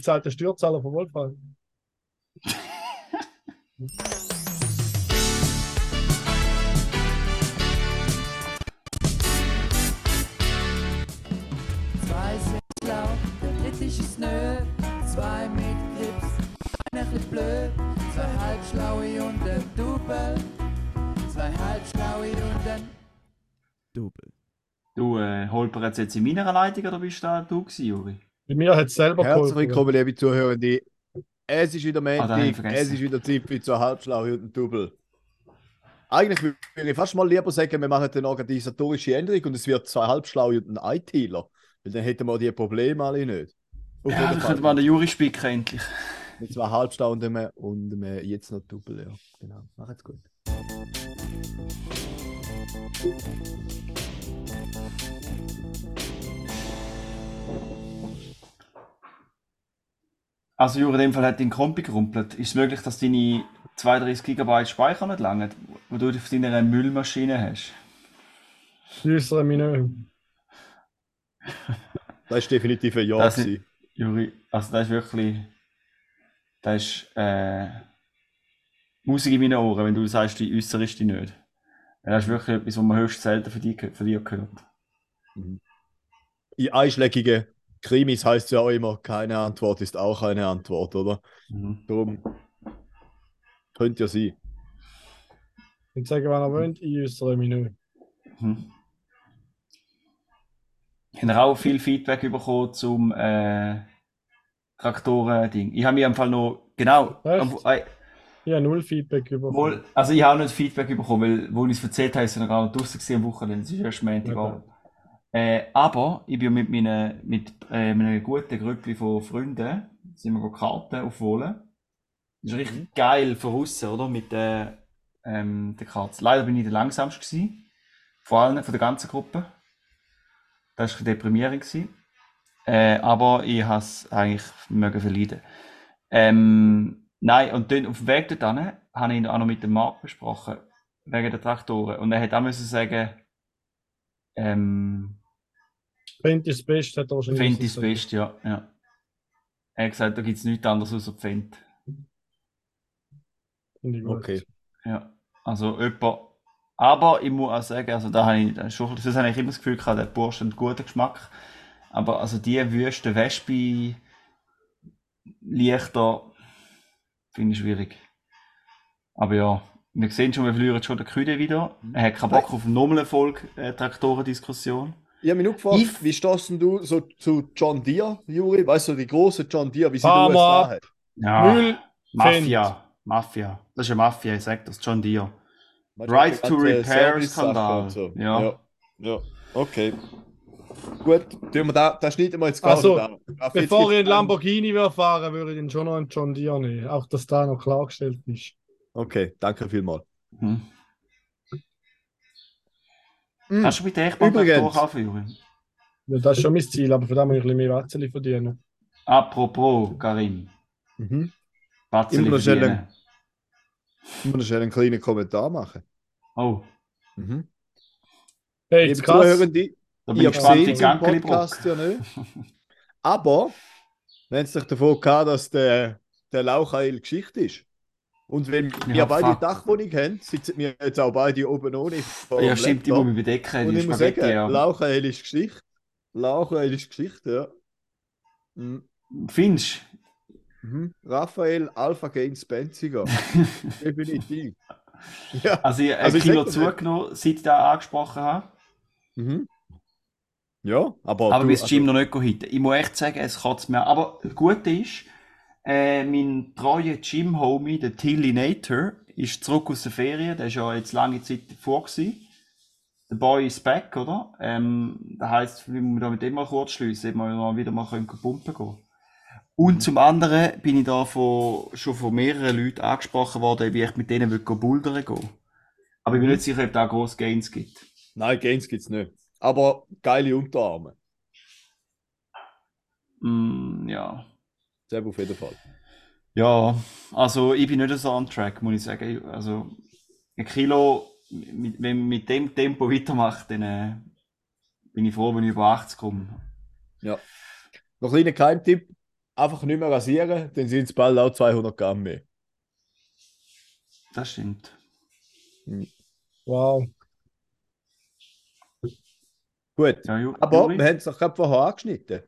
zahlt der Steuerzahler von Wolfgang. Zwei sind schlau, der dritte ist nö. Zwei mit Grips, einer bisschen blöd. Zwei halbschlaue und ein Double. Zwei halbschlaue und ein Double. Du äh, holperst jetzt in meiner Leitung oder bist da du gewesen, Juri? Bei mir hat es selber Herzlich geholfen. willkommen, liebe Zuhörende. Es ist wieder Ah, Montag, vergessen. es ist wieder Zeit für zwei Halbschlaue und ein Double. Eigentlich würde ich fast mal lieber sagen, wir machen eine organisatorische Änderung und es wird zwei Halbschlaue und ein ITler. Weil dann hätten wir die Probleme alle nicht. Auf Ja, dann könnte man den Juri spicken endlich. Mit zwei Halbschlauen und einem, und einem jetzt noch Double, ja. Genau, macht's gut. Also Juri, in dem Fall hat dein Kompi gerumpelt. Ist es möglich, dass deine 32 GB Speicher nicht langen, wo du auf deiner Müllmaschine hast? Düstere Minö. Das ist definitiv ein Ja. Das ist, Juri, also das ist wirklich, das ist äh, Musik in meinen Ohren, wenn du sagst, die äußerst die nicht. Das ist wirklich etwas, was man höchst selten von dir, von dir hört. In einschlägigen Krimis heißt ja auch immer, keine Antwort ist auch eine Antwort, oder? Mhm. Darum könnte ja sein. Ich sage, wenn er wollt, ich düstere Minö. Mhm. Ich habe auch viel Feedback bekommen zum äh, Traktoren-Ding. Ich habe mir im Fall noch, genau, am- äh, Ich habe null Feedback bekommen. wohl, also ich habe auch nicht Feedback bekommen, weil, wo ich es erzählt habe, ist es noch gar nicht draussen gewesen am Wochenende, es ist erst Montagabend. Äh, aber ich bin mit meinen, mit, äh, meinem guten Grüppli von Freunden, sind wir Karten aufholen. Das ist richtig geil von außen, oder? Mit der, ähm, der Karte. Leider bin ich der langsamste gewesen. Vor allem von der ganzen Gruppe. Das war deprimierend. Gewesen. Äh, aber ich habe es eigentlich mögen verleiden. Ähm, nein, und dann auf dem Weg dorthin habe ich auch noch mit dem Marc besprochen. Wegen der Traktoren. Und er hat auch müssen sagen, ähm, Fendt ist das Beste, hat er wahrscheinlich Fendt ist das. Beste, ja. ja. Er hat gesagt, da gibt es nichts anderes außer Fendt. Finde ich gut. Okay. Ja, also jemand. Aber ich muss auch sagen, also da habe ich das schon, das habe ich immer das Gefühl gehabt, der Bursch hat einen guten Geschmack. Aber also die Wüste Wespe Lichter finde ich schwierig. Aber ja, wir sehen schon, wir verlieren schon den Küde wieder. Er hat keinen Bock auf eine Nummerfolge äh, Traktorendiskussion. Ich habe mich nur gefragt, Ich- wie stehst du so zu John Deere, Juri? Weißt du, die große John Deere, wie sie in den USA hat? Ja, Müll, Mafia, Mafia. Das ist eine Mafia, ich sag das, John Deere. Right to Repair Skandal. So. Ja. ja. Ja, okay. Gut, tun wir da, da schneiden wir jetzt gar Also, nicht Bevor ich einen Lamborghini würde fahren würde ich den schon noch einen John Deere nehmen. Auch, dass da noch klargestellt ist. Okay, danke vielmals. Hm. Hm. Hast du bitte echt mal einen Übrigens. Traktor kaufen, Juri? Ja, das ist schon mein Ziel, aber für das muss ich ein bisschen mehr Watzeli verdienen. Apropos, Karim. Mhm. Schnell verdienen. Ich muss noch schnell einen kleinen Kommentar machen. Oh, Mhm. Hey, jetzt krass. Zuhörende, da bin ich gespannt, die Podcast ja nicht. Aber, wenn es sich davon gehabt, dass der, der Laucheil Geschichte ist. Und wenn wir Ja, beide fuck. Dachwohnung haben, sitzen wir jetzt auch beide oben ohne. Ja, stimmt, die muss ich bedecken. Und ich muss sagen, ja. Laucheil ist Geschichte. Laucheil ist Geschichte, ja. Mhm. Findest Mhm. Raphael Alpha Gains Benziger. Definitiv. Ja. Also, ich habe Also ein ich Kilo zugenommen, seit ich da angesprochen habe. Mhm. Ja, aber. Aber du- bis das Gym noch nicht heute. Ich muss echt sagen, es kotzt mir. Aber das Gute ist, äh, mein treuer Gym-Homie, der Tilly Nater, ist zurück aus der Ferien. Der ist ja jetzt lange Zeit vor gewesen. Der Boy ist back, oder? Ähm, das heisst, wir müssen mit dem mal kurz schliessen, ob wir wieder mal können pumpen gehen. Und zum anderen bin ich da von, schon von mehreren Leuten angesprochen worden, wie ich mit denen will gehen bouldern gehen. Aber ich bin nicht sicher, ob da grosse Gains gibt. Nein, Gains gibt es nicht. Aber geile Unterarme. Mm, ja. Sehr auf jeden Fall. Ja, also ich bin nicht so on track, muss ich sagen. Also ein Kilo, mit, wenn man mit dem Tempo weitermacht, dann äh, bin ich froh, wenn ich über 80 komme. Ja. Noch ein kleiner Geheimtipp. einfach nicht mehr rasieren, dann sind es bald auch 200 Gramm mehr. Das stimmt. Wow. Gut, Ja, aber wir haben es doch gerade vorher angeschnitten.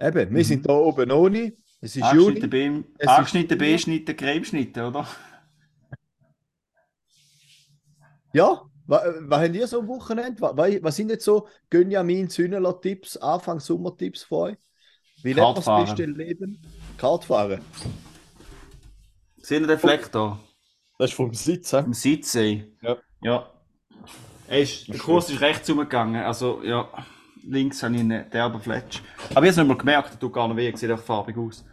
Eben, wir Mhm. sind da oben ohne. Es ist Angeschnitten, Juni. B, Es ist angeschnitten, Juni. B-Schnitte, Cremeschnitte, oder? Ja, was, was habt ihr so am Wochenende? Was, was sind jetzt so Gönjamin Zünneler Tipps, Anfang Sommer Tipps für euch? Wie lebt man das beste Leben? Kartfahren. Seht ihr den Fleck da? Das ist vom Sitzen. Im Sitzsee. Ja. Ja. Ist, der Kurs ist rechts umgegangen. Also, ja. Links habe ich einen derben Fletsch. Aber jetzt haben wir gemerkt, der tut gar nicht weh, sieht einfach farbig aus.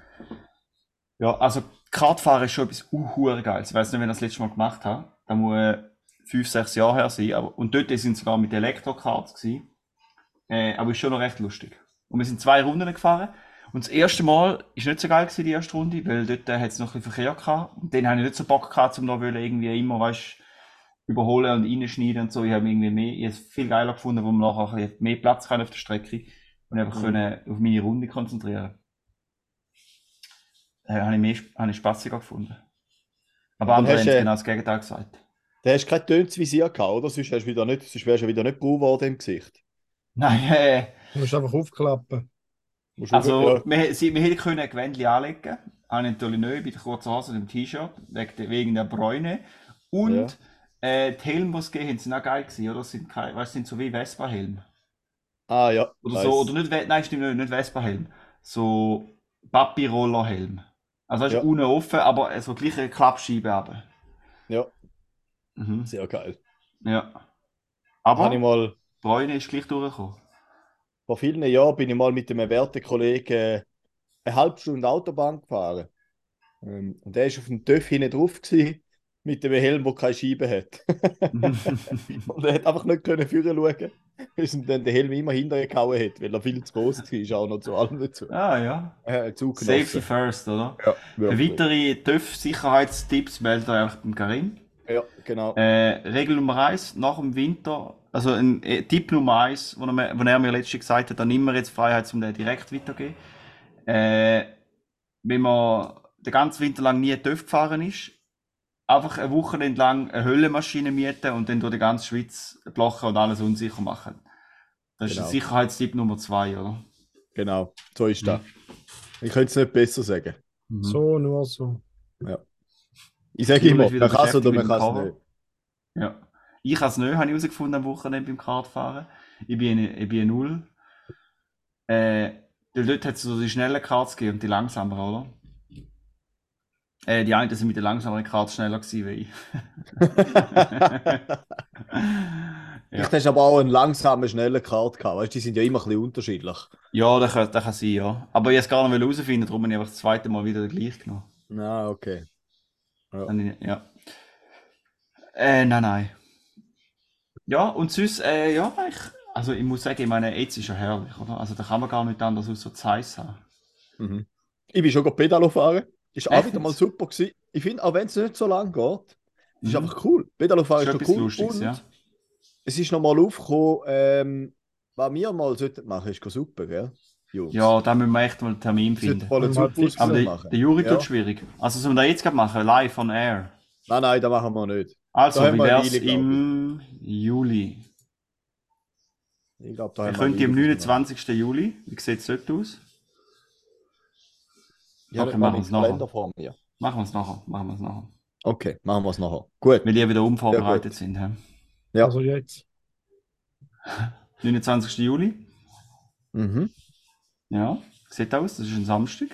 Ja, also, Kartfahren ist schon etwas uhuere geil. Ich weiß nicht, wenn ich das letzte Mal gemacht habe. Da muss äh, fünf, sechs Jahre her sein. Aber, und dort sind sogar mit Elektrokarts gewesen. Äh, aber ist schon noch recht lustig. Und wir sind zwei Runden gefahren. Und das erste Mal ist nicht so geil gewesen, die erste Runde, weil dort äh, hat es noch ein bisschen Verkehr gehabt. Und dann habe ich nicht so Bock gehabt, um da irgendwie immer, weißt, überholen und reinschneiden und so. Ich habe irgendwie mehr, ich habe es viel geiler gefunden, wo man nachher ein bisschen mehr Platz kann auf der Strecke und einfach Mhm. können auf meine Runde konzentrieren. Äh, habe ich mehr, habe ich spaßiger gefunden. Aber andere haben äh, genau das Gegenteil gesagt. Da hast du kein Töntes Visier gehabt, oder? Sonst, hast du wieder nicht, sonst wärst du wieder nicht braun worden im Gesicht. Nein, äh, Du musst einfach aufklappen. Musst Also, ja, wir, sie, wir hätten können ein Gewändchen anlegen. Habe ich natürlich nicht, bei der kurzen Hose und dem T-Shirt, wegen, der- wegen der Bräune. Und äh, die Helme, die es gegeben haben, sind auch geil gewesen, oder? Das sind, keine, weißt, sind so wie Vespa-Helme. ah ja. Oder nice. so, oder nicht, nein, stimmt nicht, nicht Vespa-Helm. So Papi-Roller-Helm. Also, das ist Ja. unten offen, aber so gleiche Klappscheibe aber. Ja, Mhm. sehr geil. Ja. Habe ich Aber mal, Bräune ist gleich durchgekommen. vor vielen Jahren bin ich mal mit einem werten Kollegen äh, eine halbe Stunde Autobahn gefahren. Ähm, und der war auf dem TÜV hinten drauf gewesen, mit dem Helm, der keine Scheibe hat. und er hat einfach nicht können führen schauen, bis ihm dann der Helm immer hinterher gehauen hat, weil er viel zu groß war, auch noch zu allem dazu. ah ja. Äh, Safety first, oder? Ja, wirklich. weitere TÜV-Sicherheitstipps meldet euch beim Karim. Ja, genau. Äh, Regel Nummer eins nach dem Winter, also ein äh, Tipp Nummer eins, wo er, mir- wo er mir letztens gesagt hat, dann immer jetzt Freiheit, um den direkt weiterzugeben. Äh, wenn man den ganzen Winter lang nie TÜV gefahren ist, einfach eine Woche lang eine Höllemaschine mieten und dann durch die ganze Schweiz blocken und alles unsicher machen. Das ist Genau. ein Sicherheitstipp Nummer zwei, oder? Genau, so ist das. Ich könnte es nicht besser sagen. Mhm. So, nur so. Ich sage immer, ist wieder man kann es oder man kann es nicht. Ja. Ich habe es nicht, habe ich herausgefunden am Wochenende beim Kartfahren. Ich bin, eine- ich bin eine Null. Äh, dort hat es so die schnellen Karts gegeben und die langsameren, oder? Äh, die einen sind mit den langsameren Karts schneller gewesen wie ich. Vielleicht hast du aber auch einen langsamen, schnellen Kart gehabt. Weißt die sind ja immer ein bisschen unterschiedlich. Ja, das kann, das kann sein, ja. Aber ich wollte es gar nicht herausfinden, darum habe ich einfach das zweite Mal wieder den gleichen genommen. Ah, okay. Dann ich- Ja. Äh, nein, nein. Ja, und sonst, äh, ja, ich, also ich muss sagen, ich meine, jetzt ist ja herrlich, oder? Also da kann man gar nicht anders als so zu heiß haben. Mhm. Ich bin schon go Pedalo fahren. Ist auch wieder mal super gewesen. Ich finde, auch wenn es nicht so lang geht, ist Mhm. einfach cool. Pedalo fahren Ist ist, cool. Lustiges, und ja. es ist nochmal aufgekommen, ähm, was wir mal sollten machen, ist go super, gell? Jungs. Ja, da müssen wir echt mal einen Termin finden. voll Aber der, machen. der Juri Ja. tut schwierig. Also sollen wir das jetzt gerade machen, live on air. Nein, nein, das machen wir nicht. Also, wie wär's Weile, im Juli? Ich glaube, da Wir haben wir könnten am eine Weile 29. Juli. Wie sieht es dort aus? Ja, Okay, machen den Kalender nachher. vor mir. Machen wir es nachher. Machen wir es nachher. Okay, machen wir es nachher. Gut. Weil die wieder unvorbereitet sind. hä? Ja. Also jetzt. 29. Juli. Mhm. Ja, sieht aus. Das ist ein Samstag.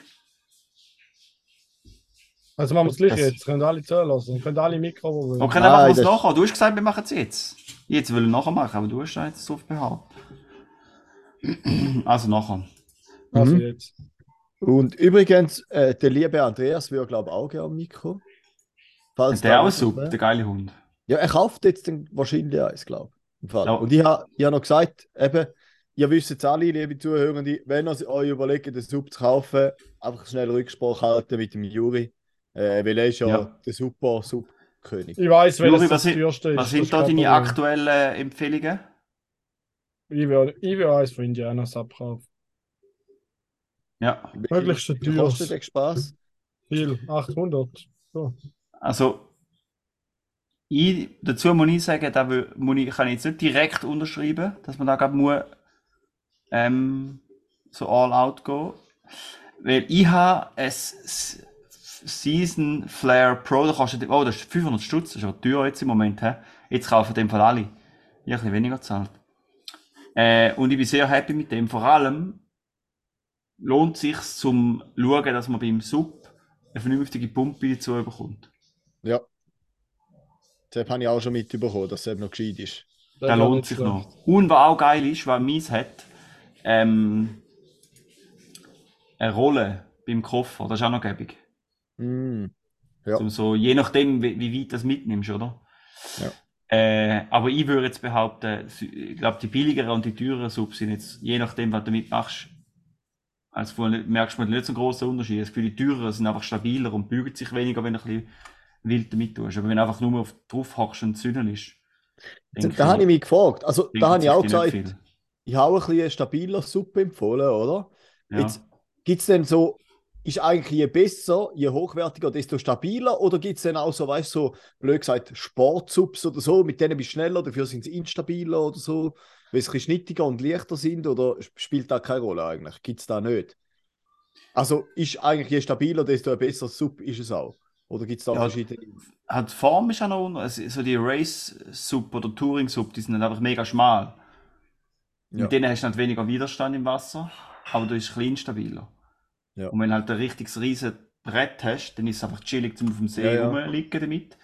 Also machen wir es gleich jetzt. Können alle zulassen. Können alle Mikro. Okay, dann Nein, machen wir es das- nachher. Du hast gesagt, wir machen es jetzt. Jetzt will ich nachher machen, aber du hast ja jetzt drauf behauptet. Also nachher. Also Mhm. jetzt. Und übrigens, äh, der liebe Andreas würde, glaube ich, auch gerne am Mikro. Falls Der auch super, wäre. der geile Hund. Ja, er kauft jetzt den wahrscheinlich eins, glaube ich. Im Fall. Ja. Und ich habe ich hab noch gesagt, eben, ihr wisst jetzt alle, liebe Zuhörende, wenn ihr euch überlegt, den Sub zu kaufen, einfach schnell Rücksprache halten mit dem Juri, äh, weil er ist ja, Ja. der super Subkönig. Ich weiß, Juri, welches was das teuerste ist. Was sind da deine aktuellen Empfehlungen? Ich will, ich will eins von Indianas abkaufen. Ja, Möglichst Wie teuer. kostet der Spaß? Viel. 800. So. also ich, dazu muss ich sagen, da will- muss ich, kann ich jetzt nicht direkt unterschreiben, dass man da gerade muss, ähm, so all out gehen. Weil ich habe ein Season Flare Pro, da kostet, oh, das ist 500 Stutz, das ist aber teuer jetzt im Moment, hä? Jetzt kaufen in dem Fall alle. Ich habe ein bisschen weniger gezahlt. Äh, und ich bin sehr happy mit dem. Vor allem lohnt sich zum schauen, dass man beim Sub eine vernünftige Pumpe dazu bekommt. Ja. Das habe ich auch schon mitbekommen, dass es eben noch gescheit ist. Das Der lohnt sich noch. Und was auch geil ist, was meins hat, ähm, eine Rolle beim Koffer. Das ist auch noch gäbig. Mm. Ja. Um so, je nachdem, wie, wie weit du das mitnimmst, oder? Ja. Äh, aber ich würde jetzt behaupten, ich glaube, die billigeren und die teureren Subs sind jetzt, je nachdem, was du mitmachst, als vorher merkst du nicht so einen grossen Unterschied. Das Gefühl, die teureren sind einfach stabiler und bügen sich weniger, wenn du ein bisschen wild damit tust. Aber wenn du einfach nur auf drauf hockst und zünden ist, Da, da habe ich mich gefragt. Also, da habe ich auch gesagt, ich habe ein bisschen eine stabile Suppe empfohlen, oder? Ja. Jetzt gibt es denn so, ist eigentlich je besser, je hochwertiger, desto stabiler? Oder gibt es denn auch so, weißt du, so, blöd gesagt, Sportsubs oder so, mit denen bist du schneller, dafür sind sie instabiler oder so, weil sie schnittiger und leichter sind? Oder sp- spielt da keine Rolle eigentlich? Gibt es da nicht? Also ist eigentlich je stabiler, desto ein besserer Sub ist es auch? Oder gibt es da Ja, verschiedene? Hat die Form ist auch noch unter, also so die Race-Sub oder Touring-Sub, die sind dann einfach mega schmal. Ja. Mit denen hast du halt weniger Widerstand im Wasser, aber du bist ein bisschen instabiler. Ja. Und wenn du halt ein richtiges riesen Brett hast, dann ist es einfach chillig zum auf dem See Ja, ja. rumliegen damit.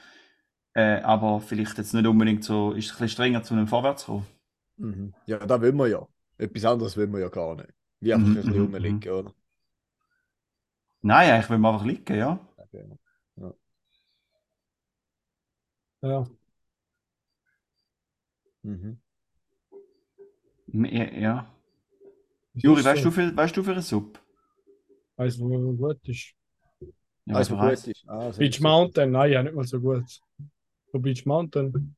Äh, aber vielleicht jetzt nicht unbedingt so, ist es ein bisschen strenger zu einem Vorwärts kommen. Mhm. Ja, da will man ja. Etwas anderes will man ja gar nicht. Wie einfach Mhm, ein bisschen mhm, rumliegen, oder? Nein, eigentlich will man einfach liegen, ja. Okay. Ja. Mhm. Ja. ja. Juri, weißt so. du für, weißt du für einen Sub? Weißt du, wo gut ist? Ja, Also gut heisst? ist. Ah, so Beach es. Mountain, nein, ja, nicht mal so gut. So Beach Mountain.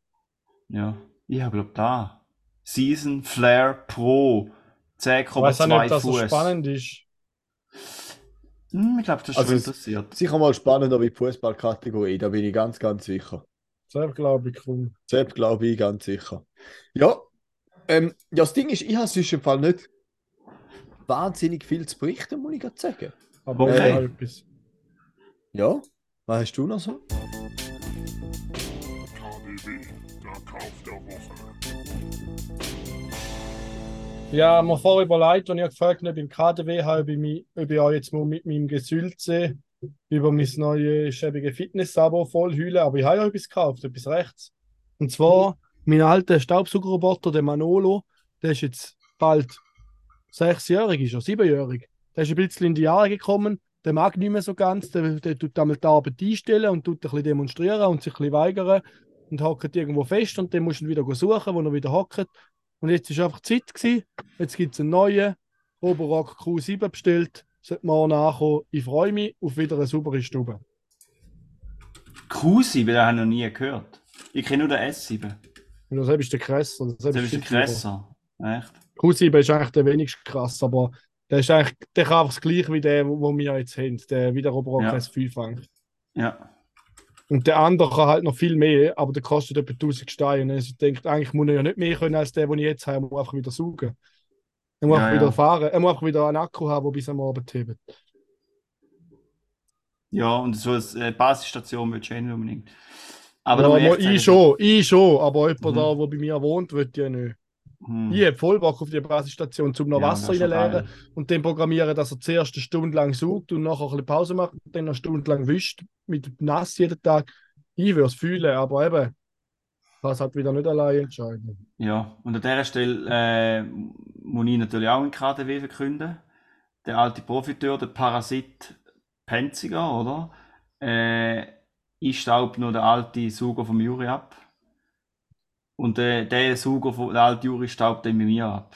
Ja, ich habe glaub da. Season Flare Pro. Ich weiß auch nicht, 10,2 dass es Fuß. spannend ist. Hm, ich glaube, das ist Also interessiert. Sicher mal spannender wie die Fußballkategorie, da bin ich ganz, ganz sicher. Selbst glaube ich, cool. Selbst glaube ich ganz sicher. Ja, ähm, ja, das Ding ist, ich habe sonst im Fall nicht wahnsinnig viel zu berichten, muss ich gerade sagen. Aber Okay. ja, etwas. Ja, was hast du noch so? KDW, der Kauf der Woche. Ja, mir vorher überlegt, als ich gefragt habe, beim KDW habe, ob ich, mich, ob ich auch jetzt mal mit meinem Gesülze über mein neues schäbige Fitness-Abo vollhülle, aber ich habe ja etwas gekauft, etwas rechts. Und zwar mein alter Staubsaugerroboter, der Manolo, der ist jetzt bald sechsjährig, ist er, siebenjährig. Der ist ein bisschen in die Jahre gekommen, der mag nicht mehr so ganz, der, der tut einmal die Arbeit einstellen und tut ein bisschen demonstrieren und sich ein bisschen weigern und hockt irgendwo fest und dann musst du ihn wieder suchen, wo er wieder hockt. Und jetzt ist einfach Zeit gewesen. Jetzt gibt es einen neuen Oberrock Q7 bestellt. Sollte morgen nachkommen. Ich freue mich auf wieder eine saubere Stube. Kusi, weil ich habe noch nie gehört. Ich kenne nur den S7. Und das ist der Kresser. Das Das ist ein Kresser. Echt? Q7 ist eigentlich der wenigst krass, aber der ist eigentlich, der kann einfach das gleiche wie der, wo wo wir jetzt haben. Der wie der Oberrock Ja. S5 eigentlich. Ja. Und der andere kann halt noch viel mehr, aber der kostet etwa 1000 Steine. Also ich denke, eigentlich muss er ja nicht mehr können als der, den ich jetzt habe. Er muss einfach wieder saugen. Er muss Ja, einfach ja. wieder fahren. Er muss einfach wieder einen Akku haben, der bis am Abend hebt. Ja, und so eine äh, Basisstation willst du nicht unbedingt. Aber ja, aber ich schon, ich schon, aber jemand Mhm. da, der bei mir wohnt, wird ja nicht. Hm, Ich habe voll Bock auf die Basisstation, zum noch ja, Wasser das reinleeren geil. und dann programmieren, dass er zuerst eine Stunde lang saugt und nachher ein bisschen Pause macht und dann eine Stunde lang wischt, mit nass jeden Tag. Ich würde es fühlen, aber eben, es halt wieder nicht allein entscheiden. Ja, und an dieser Stelle äh, muss ich natürlich auch in KDW verkünden. Der alte Profiteur, der Parasit Penziger, oder? Äh, ich staub noch den alten Sauger vom Juri ab. Und äh, der Sauger, von, der alte Juri staubt dann bei mir ab.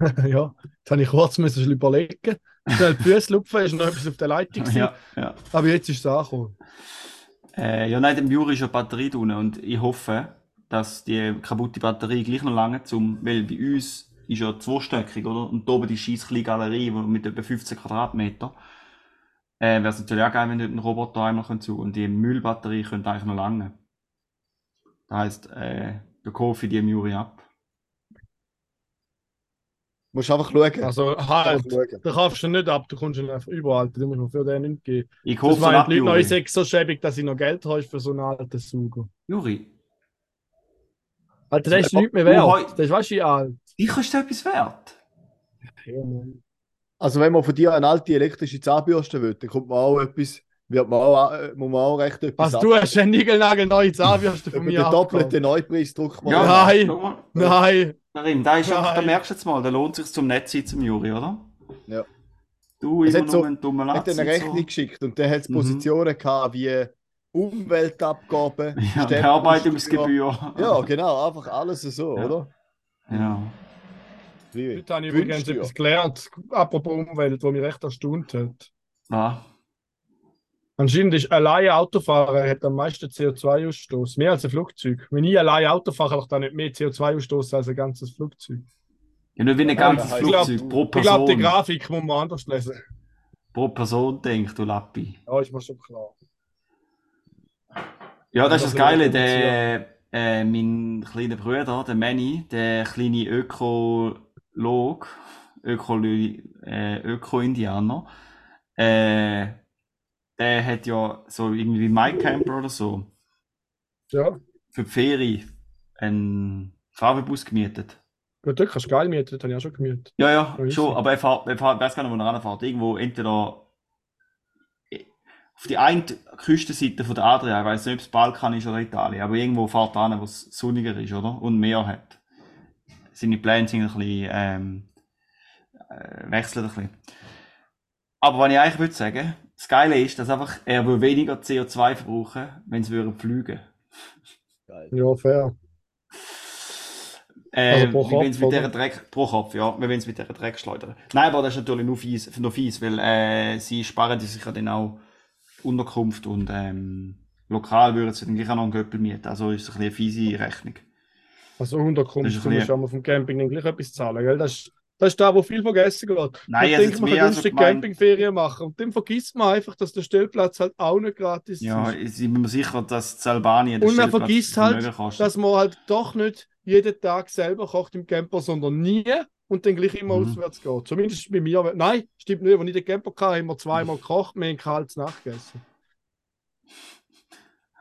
ja, jetzt habe ich kurz müssen überlegen. Schnell die Füße lupfen, ist noch etwas auf der Leitung. Ja, ja. Aber jetzt ist es angekommen. Äh, ja, nein, dem Juri ist eine Batterie drin und ich hoffe, dass die kaputte Batterie gleich noch lange zum, weil bei uns ist ja zweistöckig, oder? Und da oben die scheiß kleine Galerie mit etwa 15 Quadratmeter. Äh, wäre es natürlich auch geil, wenn dort ein Roboter einmal zu und die Müllbatterie könnte eigentlich noch lange. Das heisst, äh, da kaufe ich die im Juri ab. Musst einfach schauen. Also halt, schauen. da kaufst du nicht ab, du kommst ihn einfach überall, da muss man für den nicht geben. Ich Das kaufe meinen ab, die Leute Juri. so schäbig, dass ich noch Geld habe für so einen alten Sugo. Juri, Alter, der ist aber nicht mehr du wert. Der ist weißt du alt. ich ist etwas wert. Ja. Also wenn man von dir eine alte elektrische Zahnbürste will, dann kommt man auch etwas, wird man auch, äh, muss man auch recht etwas Also du hast einen nigelnagelneuen Zahnbürste von mir den doppelten abgekauft. Neupreis drückt man Ja. Nein. mal. Nein, Karim, da, ist einfach, da Nein. merkst du jetzt mal, da lohnt es sich zum Netz zum Juri, oder? Ja. Du Es immer hat so- nur ein dummer hat eine Rechnung geschickt und der hat Mhm. Positionen gehabt wie Umweltabgaben, Ja. Bearbeitungsgebühr. Ja, genau, einfach alles so, Ja. oder? Ja. Heute habe ich übrigens etwas gelernt, apropos Umwelt, was mich recht erstaunt hat. Ja. Anscheinend ist allein Autofahren hat am meisten CO2-Ausstoß, mehr als ein Flugzeug. Wenn ich allein Auto fahre, habe ich dann nicht mehr CO2-Ausstoß als ein ganzes Flugzeug. ja, nur wie ein ganzes ja, Flugzeug glaub- pro Ich glaube, die Person. Grafik muss man anders lesen. pro Person denkt, du Lappi. Ja, ist mir schon klar. Ja, das ist das Geile. Der, äh, mein kleiner Bruder, der Manny, der kleine Ökolog, Ökolo äh, Öko-Indianer, äh, der hat ja so irgendwie MyCamper oder so Ja, für die Ferie einen VW-Bus gemietet. gut, dort kannst du geil mieten, das habe ich auch schon gemietet. Ja, ja, Ja, schon, aber er fährt, er fährt, weiß gar nicht, wo er ranfährt. Irgendwo entweder auf die eine Küstenseite von der Adria, ich weiß nicht, ob es Balkan ist oder Italien, aber irgendwo fährt er an, wo es sonniger ist, oder? Und Meer hat. Seine Pläne sind ein bisschen, ähm, äh, wechseln ein bisschen. Aber was ich eigentlich würde sagen, das Geile ist, dass einfach er will weniger CO2 verbrauchen, wenn sie würden fliegen. Geil. Ja, fair. Äh, Also sie mit oder? dieser Dreck, pro Kopf, ja, wir wollen es mit dieser Dreck schleudern. Nein, aber das ist natürlich nur fies, nur fies weil äh, sie sparen die sich ja dann auch Unterkunft und ähm, lokal würden sie dann gleich auch noch einen Göppel mieten. Also ist es ein bisschen eine fiese Rechnung. Also Unterkunft, du musst ja mal vom Camping dann gleich etwas zahlen, gell? Das ist, das ist da, wo viel vergessen geht. Nein, also denkt, man kann also günstig gemeint- Campingferien machen und dann vergisst man einfach, dass der Stellplatz halt auch nicht gratis Ja, ist. ich bin mir sicher, dass in Albanien Und man vergisst halt, dass man halt doch nicht jeden Tag selber kocht im Camper, sondern nie und dann gleich immer Mhm. auswärts geht. Zumindest bei mir. Nein, stimmt nicht. Als ich den Camper hatte, haben wir zweimal gekocht, wir haben kaltes Nachgegessen.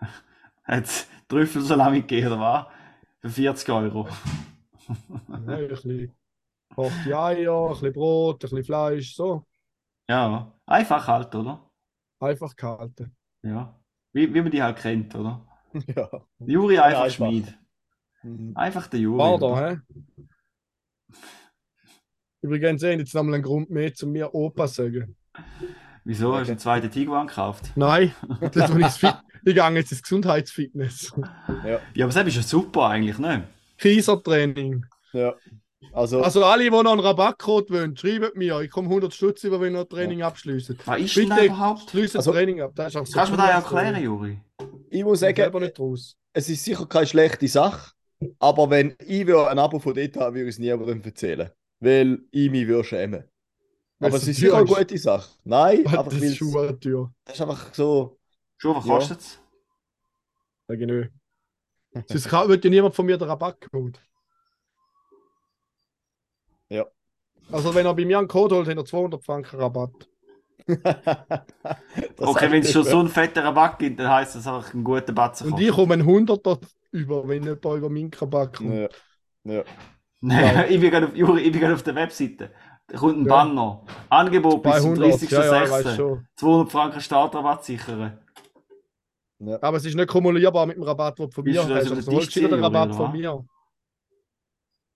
Hat es Trüffelsalami gegeben, oder was? Für 40 Euro. Ja, ein bisschen gekochte Eier, ein bisschen Brot, ein bisschen Fleisch, so. Ja, einfach halt, oder? Einfach gehalten. Ja. Wie, wie man die halt kennt, oder? Ja. Juri einfach, einfach. Schmied. Mhm. Einfach der Juri. Pardon, hä? Übrigens, ihr habt jetzt nochmal einen Grund mehr, zu mir Opa zu sagen. Wieso? Hast du einen zweiten Tiguan gekauft? Nein, das ist ins Fit. Ich gehe jetzt ins Gesundheitsfitness. Ja, aber das ist ja super eigentlich, ne? Kiesertraining. ja. Also, Also alle, die noch einen Rabattcode wollen, schreibt mir. Ich komme 100 Stutz über, wenn ihr Training abschließt. Was ist denn da Bitte überhaupt? schließt das Also- Training ab. Das ist auch so Kannst du mir das erklären, Juri? ich muss Ich sagen, nicht raus. es ist sicher keine schlechte Sache, aber wenn ich würde ein Abo von dort haben, würde ich es niemandem erzählen. Weil ich mich würde schämen. Weil Aber es ist sicher eine ist. gute Sache. Nein, Das einfach weil ist es- Schuhe-Tür. das ist einfach so. Schon, was Ja. kostet es? Ich nicht. Sonst wird ja niemand von mir den Rabattcode. Ja. Also wenn er bei mir einen Code holt, hat er 200 Franken Rabatt. Okay, wenn es schon so einen fetten Rabatt gibt, dann heisst das einfach ein guter Batzen. Und ich komme einen 100er über, wenn jemand über meinen Rabatt kommt. Ja. Ja. Nein, ich bin gerade auf, Juri, ich bin gerade auf der Webseite. Da kommt ein Ja. Banner. Angebot bis zum 200, ja, ja, ich weiß 30.06. schon. 200 Franken Startrabatt sichern. Aber es ist nicht kumulierbar mit dem Rabatt, den du von mir hast. so Also holst du den Rabatt von mir.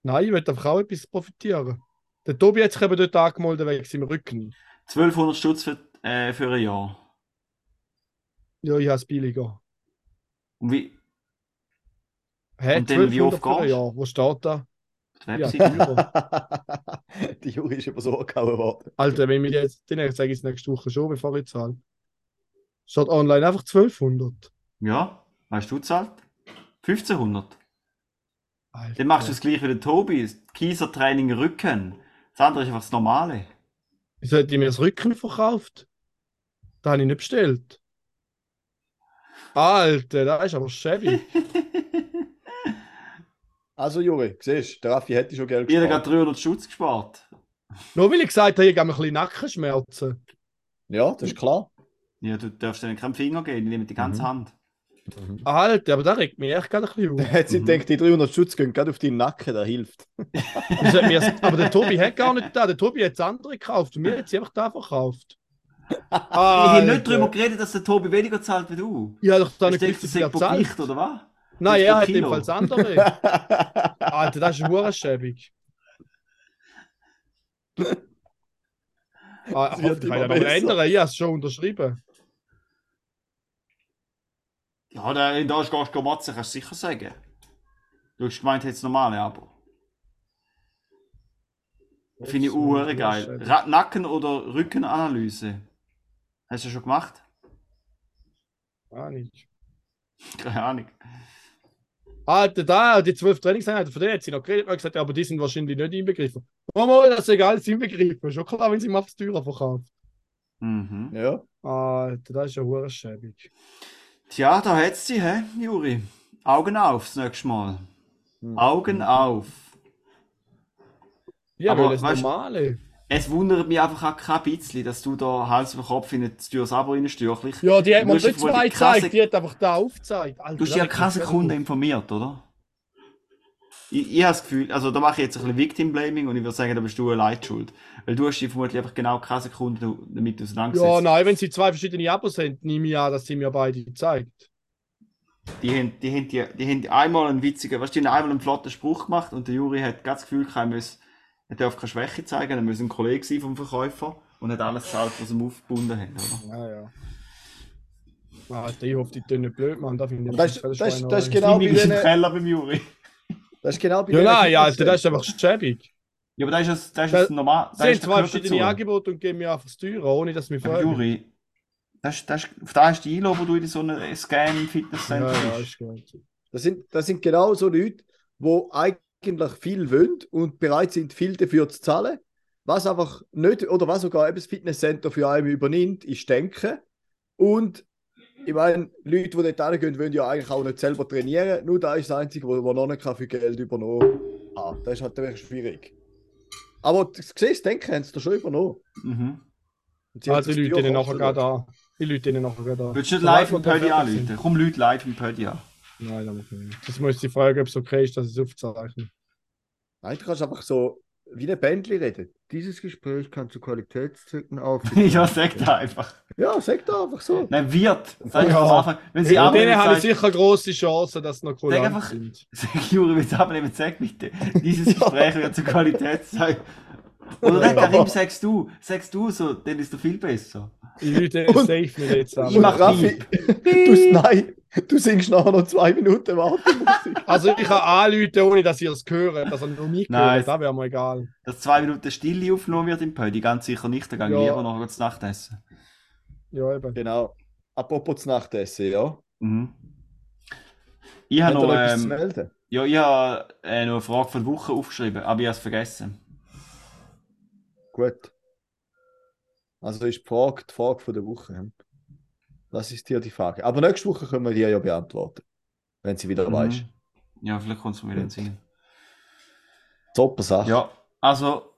Nein, ich will einfach auch etwas profitieren. Der Tobi hat sich eben dort angemeldet wegen seinem Rücken. 1200 Stutz für, äh, für ein Jahr. Ja, ich habe es billiger. Und wie? Hä, Und dann wie 1200 oft für ein? Jahr. Wo steht da? Ja, Webseite? Die Juri ist über so gehauen worden. Alter, wenn wir jetzt, dann sage ich es nächste Woche schon, bevor ich zahle. Steht online einfach 1200. Ja, weißt du, zahlt? 1500. Alter. Dann machst du das gleiche wie der Tobi. Das Kiesertraining Rücken. Das andere ist einfach das Normale. Wieso hat die mir das Rücken verkauft? Da habe ich nicht bestellt. Alter, da ist aber shabby. Also, Juri, siehst du, der Raffi hätte schon Geld Jeder gespart. hat 300 Schutz gespart. Nur weil ich gesagt habe, ich habe ein bisschen Nackenschmerzen. Ja, das ist klar. Ja, du darfst denen keinen Finger geben, die nehmen die ganze Mhm. Hand. Alter, aber da regt mich echt gerade ein bisschen auf. hat sie Mhm. gedacht, die 300 Schutz gehen gerade auf deinen Nacken, der hilft. Aber der Tobi hat gar nicht da. Der Tobi hat das andere gekauft und mir hat sie einfach da verkauft. Ich habe nicht Alter. darüber geredet, dass der Tobi weniger zahlt wie du. Ich habe doch da nicht er ist pro zahlt. Gewicht, oder was? Nein, Nicht er hat jedenfalls das andere. Alter, das ist hure schäbig. Ah, ich kann ja noch besser. ändern. Ich habe es schon unterschrieben. Ja, da, da ist gar Matze, kannst du sicher sagen. Du hast gemeint, jetzt normale Abo. Finde ich uhr geil. Ra Nacken- oder Rückenanalyse. Hast du schon gemacht? Ah, nicht. Keine Ahnung. Alter, da, die zwölf Trainingseinheiten, von denen hat sie noch geredet, gesagt, ja, aber die sind wahrscheinlich nicht inbegriffen. Mama, das ist egal, das ist inbegriffen. Schon klar, wenn sie macht, teurer verkauft. Mhm. ja. Alter, das ist ja hure schäbig. Tja, da hat's sie, hä, Juri? Augen auf das nächste Mal. Hm. Augen auf. Ja, Aber das weißt- Normale. Es wundert mich einfach auch kein bisschen, dass du da Hals über Kopf in teures Abo reinstürchst. Ja, die hat mir nicht zwei gezeigt, die hat einfach da aufgezeigt. Alter, Du hast das ja keine Sekunde informiert, oder? Ich, ich habe das Gefühl, also da mache ich jetzt ein bisschen Victim-Blaming und ich würde sagen, da bist du allein schuld. Weil du hast dich vermutlich einfach genau keine Sekunde damit auseinandergesetzt. Ja, nein, wenn sie zwei verschiedene Abos haben, nehme ich an, dass sie mir beide zeigt. Die haben, die, haben die, die haben einmal einen witzigen, weißt du, die haben einmal einen flotten Spruch gemacht und der Juri hat ganz das Gefühl, er, muss, er darf keine Schwäche zeigen, er muss ein Kollege sein vom Verkäufer und hat alles gezahlt, was ihm aufgebunden hat, oder? Ja, ja. Alter, ich hoffe, die tun nicht blöd, Mann. Da finde ich Das, das, das, das ist genau. ist im denen, Keller beim Juri. Das ist genau bei Ja, nein, Alter, das ist einfach schäbig. Ja, aber da ist es, da ist es normal. Sie da haben ist der zwei verschiedene. Angebote und geben mir einfach das Teuer, ohne dass sie mich Aber fragen. Juri, das, das, auf da du die Einladung, wo du in so einem Scan-Fitnesscenter Ja, ja, bist. ist gut. Das sind, das sind genau so Leute, die eigentlich viel wollen und bereit sind, viel dafür zu zahlen. Was einfach nicht, oder was sogar eben das Fitnesscenter für einen übernimmt, ist Denken. Und ich meine, Leute, die dort hingehen, wollen ja eigentlich auch nicht selber trainieren. Nur da ist das Einzige, wo man noch nicht für Geld übernommen kann. Das ist halt wirklich schwierig. Aber du siehst, Denken haben sie da schon übernommen. Mhm. Also, die Leute denen nachher gerade an. Die Leute denen nachher gerade an. Willst du nicht live im da Pödi anrufen? Komm Leute live im Pödi an. Nein, das muss ich nicht. Das muss ich fragen, ob es okay ist, dass ich es aufzeichne. Nein, du kannst einfach so wie ein Bändli reden. Dieses Gespräch kann zu Qualitätszwecken auf. ja, sag da einfach. Ja, sag da einfach so. Nein, wird. Sag Ja. am Anfang. Wenn sie Mit abnehmen, denen habe ich sag, sicher große Chancen, dass sie noch Sag cool einfach- sind. sag Juri, wenn sie abnehmen, sag bitte. Dieses Gespräch wird zu Qualität sein. Oder nein, Karim, sagst du. Sagst du so, dann ist er viel besser. Leute Und- safe nicht jetzt an. Ich mach Raffi, du, nein, du singst nachher noch zwei Minuten Wartemusik. Also ich kann anrufen, ohne dass ihr es hört. Also nur mich Nein. hören, das wäre mir egal. Dass zwei Minuten Stille aufgenommen wird im Pödi, ganz sicher nicht. Da gehe ich Ja. lieber noch zu Nacht essen. Ja, eben. Genau. Apropos das Nachtessen, ja. Mhm. Ich habe ihr noch, zu ähm, melden? ja, ich habe äh, noch eine Frage von der Woche aufgeschrieben, aber ich habe es vergessen. Gut. Also ist die Frage die Frage von der Woche. Das ist dir die Frage. Aber nächste Woche können wir die ja beantworten. Wenn sie wieder weißt. Mhm. Ja, vielleicht kommt es mir wieder in Sinn. Super Sache. Ja, also,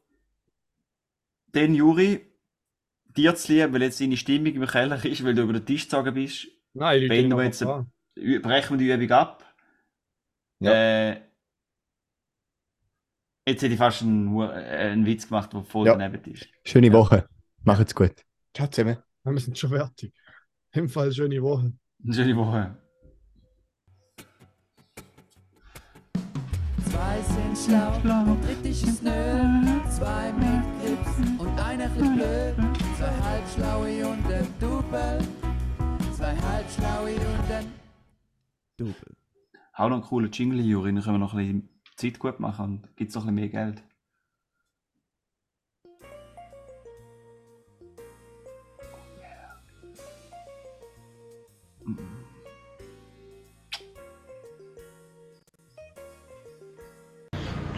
den Juri, dir zu lieben, weil jetzt deine Stimmung im Keller ist, weil du über den Tisch gezogen bist, Nein, Leute Beenden wir nachher jetzt- brechen wir die Übung ab. Ja. Äh, jetzt hätte ich fast einen, äh, einen Witz gemacht, der voll Ja. daneben ist. Schöne Woche. Macht's gut. Ciao zusammen. Wir sind schon fertig. Im Fall schöne Woche. Eine schöne Woche. Zwei sind schlau, und kritisch ist nö. Zwei mit Grips und einer ist blöd. Zwei halbschlaue und ein Double. Zwei halbschlaue und ein Double. Hau noch einen coolen Jingle, Juri, dann können wir noch ein bisschen Zeit gut machen und gibt es noch ein bisschen mehr Geld.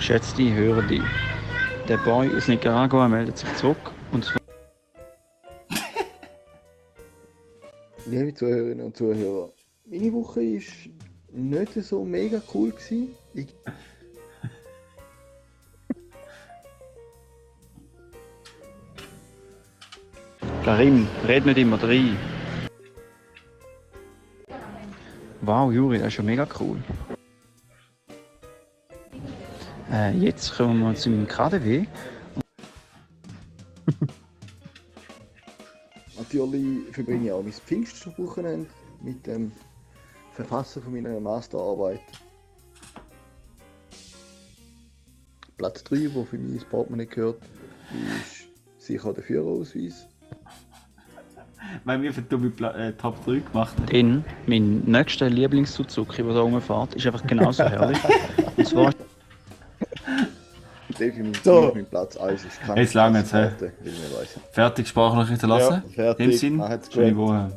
Geschätzte Hörende, der Boy aus Nicaragua meldet sich zurück und Liebe Zuhörerinnen und Zuhörer, meine Woche war nicht so mega cool. Gewesen. Ich, Karim, red nicht immer rein. Wow, Juri, das ist schon mega cool. Äh, jetzt kommen wir zu meinem KDW. natürlich verbringe ich auch mein Pfingstwochenende mit dem Verfassen von meiner Masterarbeit. Platz 3, wo für mich ins Portemonnaie gehört, ist sicher der Führerausweis. Weil wir für dumme Pla äh, Top 3 gemacht haben. Denn mein nächster Lieblings-Suzuki, der da rumfährt, ist einfach genauso herrlich. Und zwar Definitiv So. mein Platz 1 ist kein Jetzt lang jetzt, ich nicht weiss. Fertig sprachlich hinterlassen. Ja, fertig. In dem Sinn, schöne Woche.